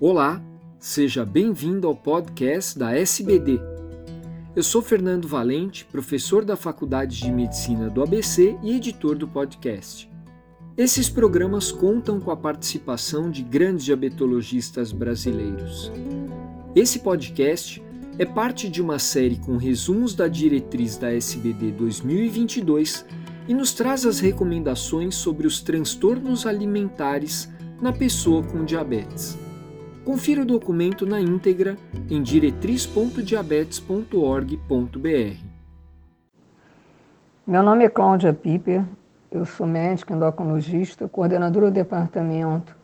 Olá, seja bem-vindo ao podcast da SBD. Eu sou Fernando Valente, professor da Faculdade de Medicina do ABC e editor do podcast. Esses programas contam com a participação de grandes diabetologistas brasileiros. Esse podcast é parte de uma série com resumos da diretriz da SBD 2022 e nos traz as recomendações sobre os transtornos alimentares na pessoa com diabetes. Confira o documento na íntegra em diretriz.diabetes.org.br. Meu nome é Cláudia Piper, eu sou médica endocrinologista, coordenadora do Departamento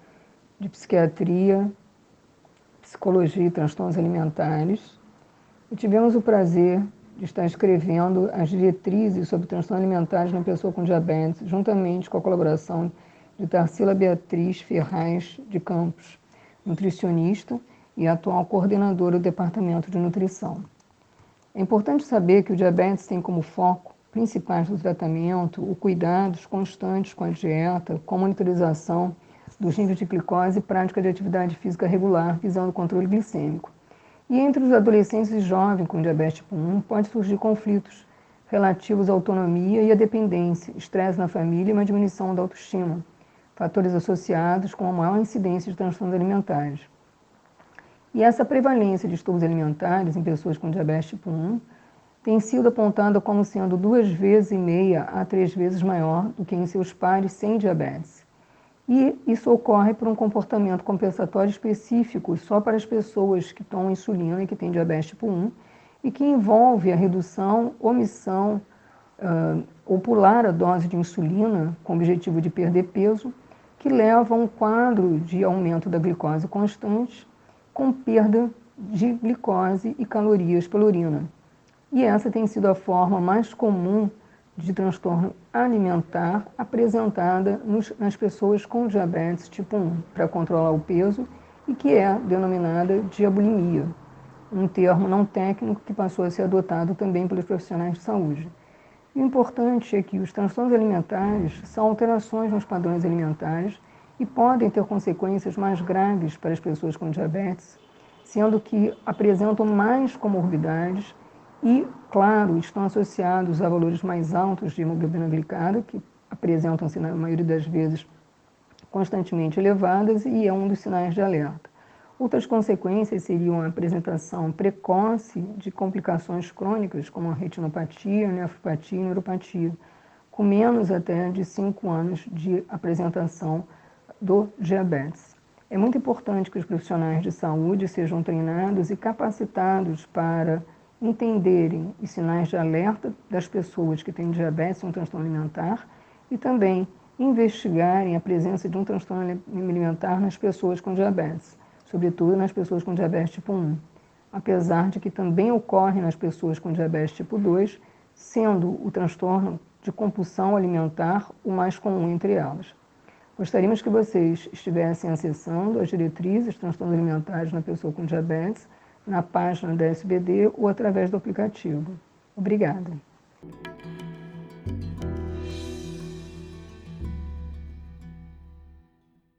de Psiquiatria, Psicologia e Transtornos Alimentares. E tivemos o prazer de estar escrevendo as diretrizes sobre transtornos alimentares na pessoa com diabetes, juntamente com a colaboração de Tarsila Beatriz Ferraz de Campos, nutricionista e atual coordenadora do Departamento de Nutrição. É importante saber que o diabetes tem como foco principais do tratamento o cuidados constantes com a dieta, com monitorização dos níveis de glicose e prática de atividade física regular visando o controle glicêmico. E entre os adolescentes e jovens com diabetes tipo 1 pode surgir conflitos relativos à autonomia e à dependência, estresse na família e uma diminuição da autoestima, fatores associados com a maior incidência de transtornos alimentares. E essa prevalência de distúrbios alimentares em pessoas com diabetes tipo 1 tem sido apontada como sendo duas vezes e meia a três vezes maior do que em seus pares sem diabetes. E isso ocorre por um comportamento compensatório específico só para as pessoas que tomam insulina e que têm diabetes tipo 1 e que envolve a redução, omissão uh, ou pular a dose de insulina com o objetivo de perder peso, que leva a um quadro de aumento da glicose constante com perda de glicose e calorias pela urina. E essa tem sido a forma mais comum de transtorno alimentar apresentada nos, nas pessoas com diabetes tipo 1, para controlar o peso e que é denominada diabulimia, um termo não técnico que passou a ser adotado também pelos profissionais de saúde. O importante é que os transtornos alimentares são alterações nos padrões alimentares e podem ter consequências mais graves para as pessoas com diabetes, sendo que apresentam mais comorbidades e, claro, estão associados a valores mais altos de hemoglobina glicada, que apresentam-se, na maioria das vezes, constantemente elevadas e é um dos sinais de alerta. Outras consequências seriam a apresentação precoce de complicações crônicas, como a retinopatia, nefropatia e neuropatia, com menos até de 5 anos de apresentação do diabetes. É muito importante que os profissionais de saúde sejam treinados e capacitados para entenderem os sinais de alerta das pessoas que têm diabetes ou um transtorno alimentar e também investigarem a presença de um transtorno alimentar nas pessoas com diabetes, sobretudo nas pessoas com diabetes tipo 1, apesar de que também ocorre nas pessoas com diabetes tipo 2, sendo o transtorno de compulsão alimentar o mais comum entre elas. Gostaríamos que vocês estivessem acessando as diretrizes transtornos alimentares na pessoa com diabetes na página da SBD ou através do aplicativo. Obrigada.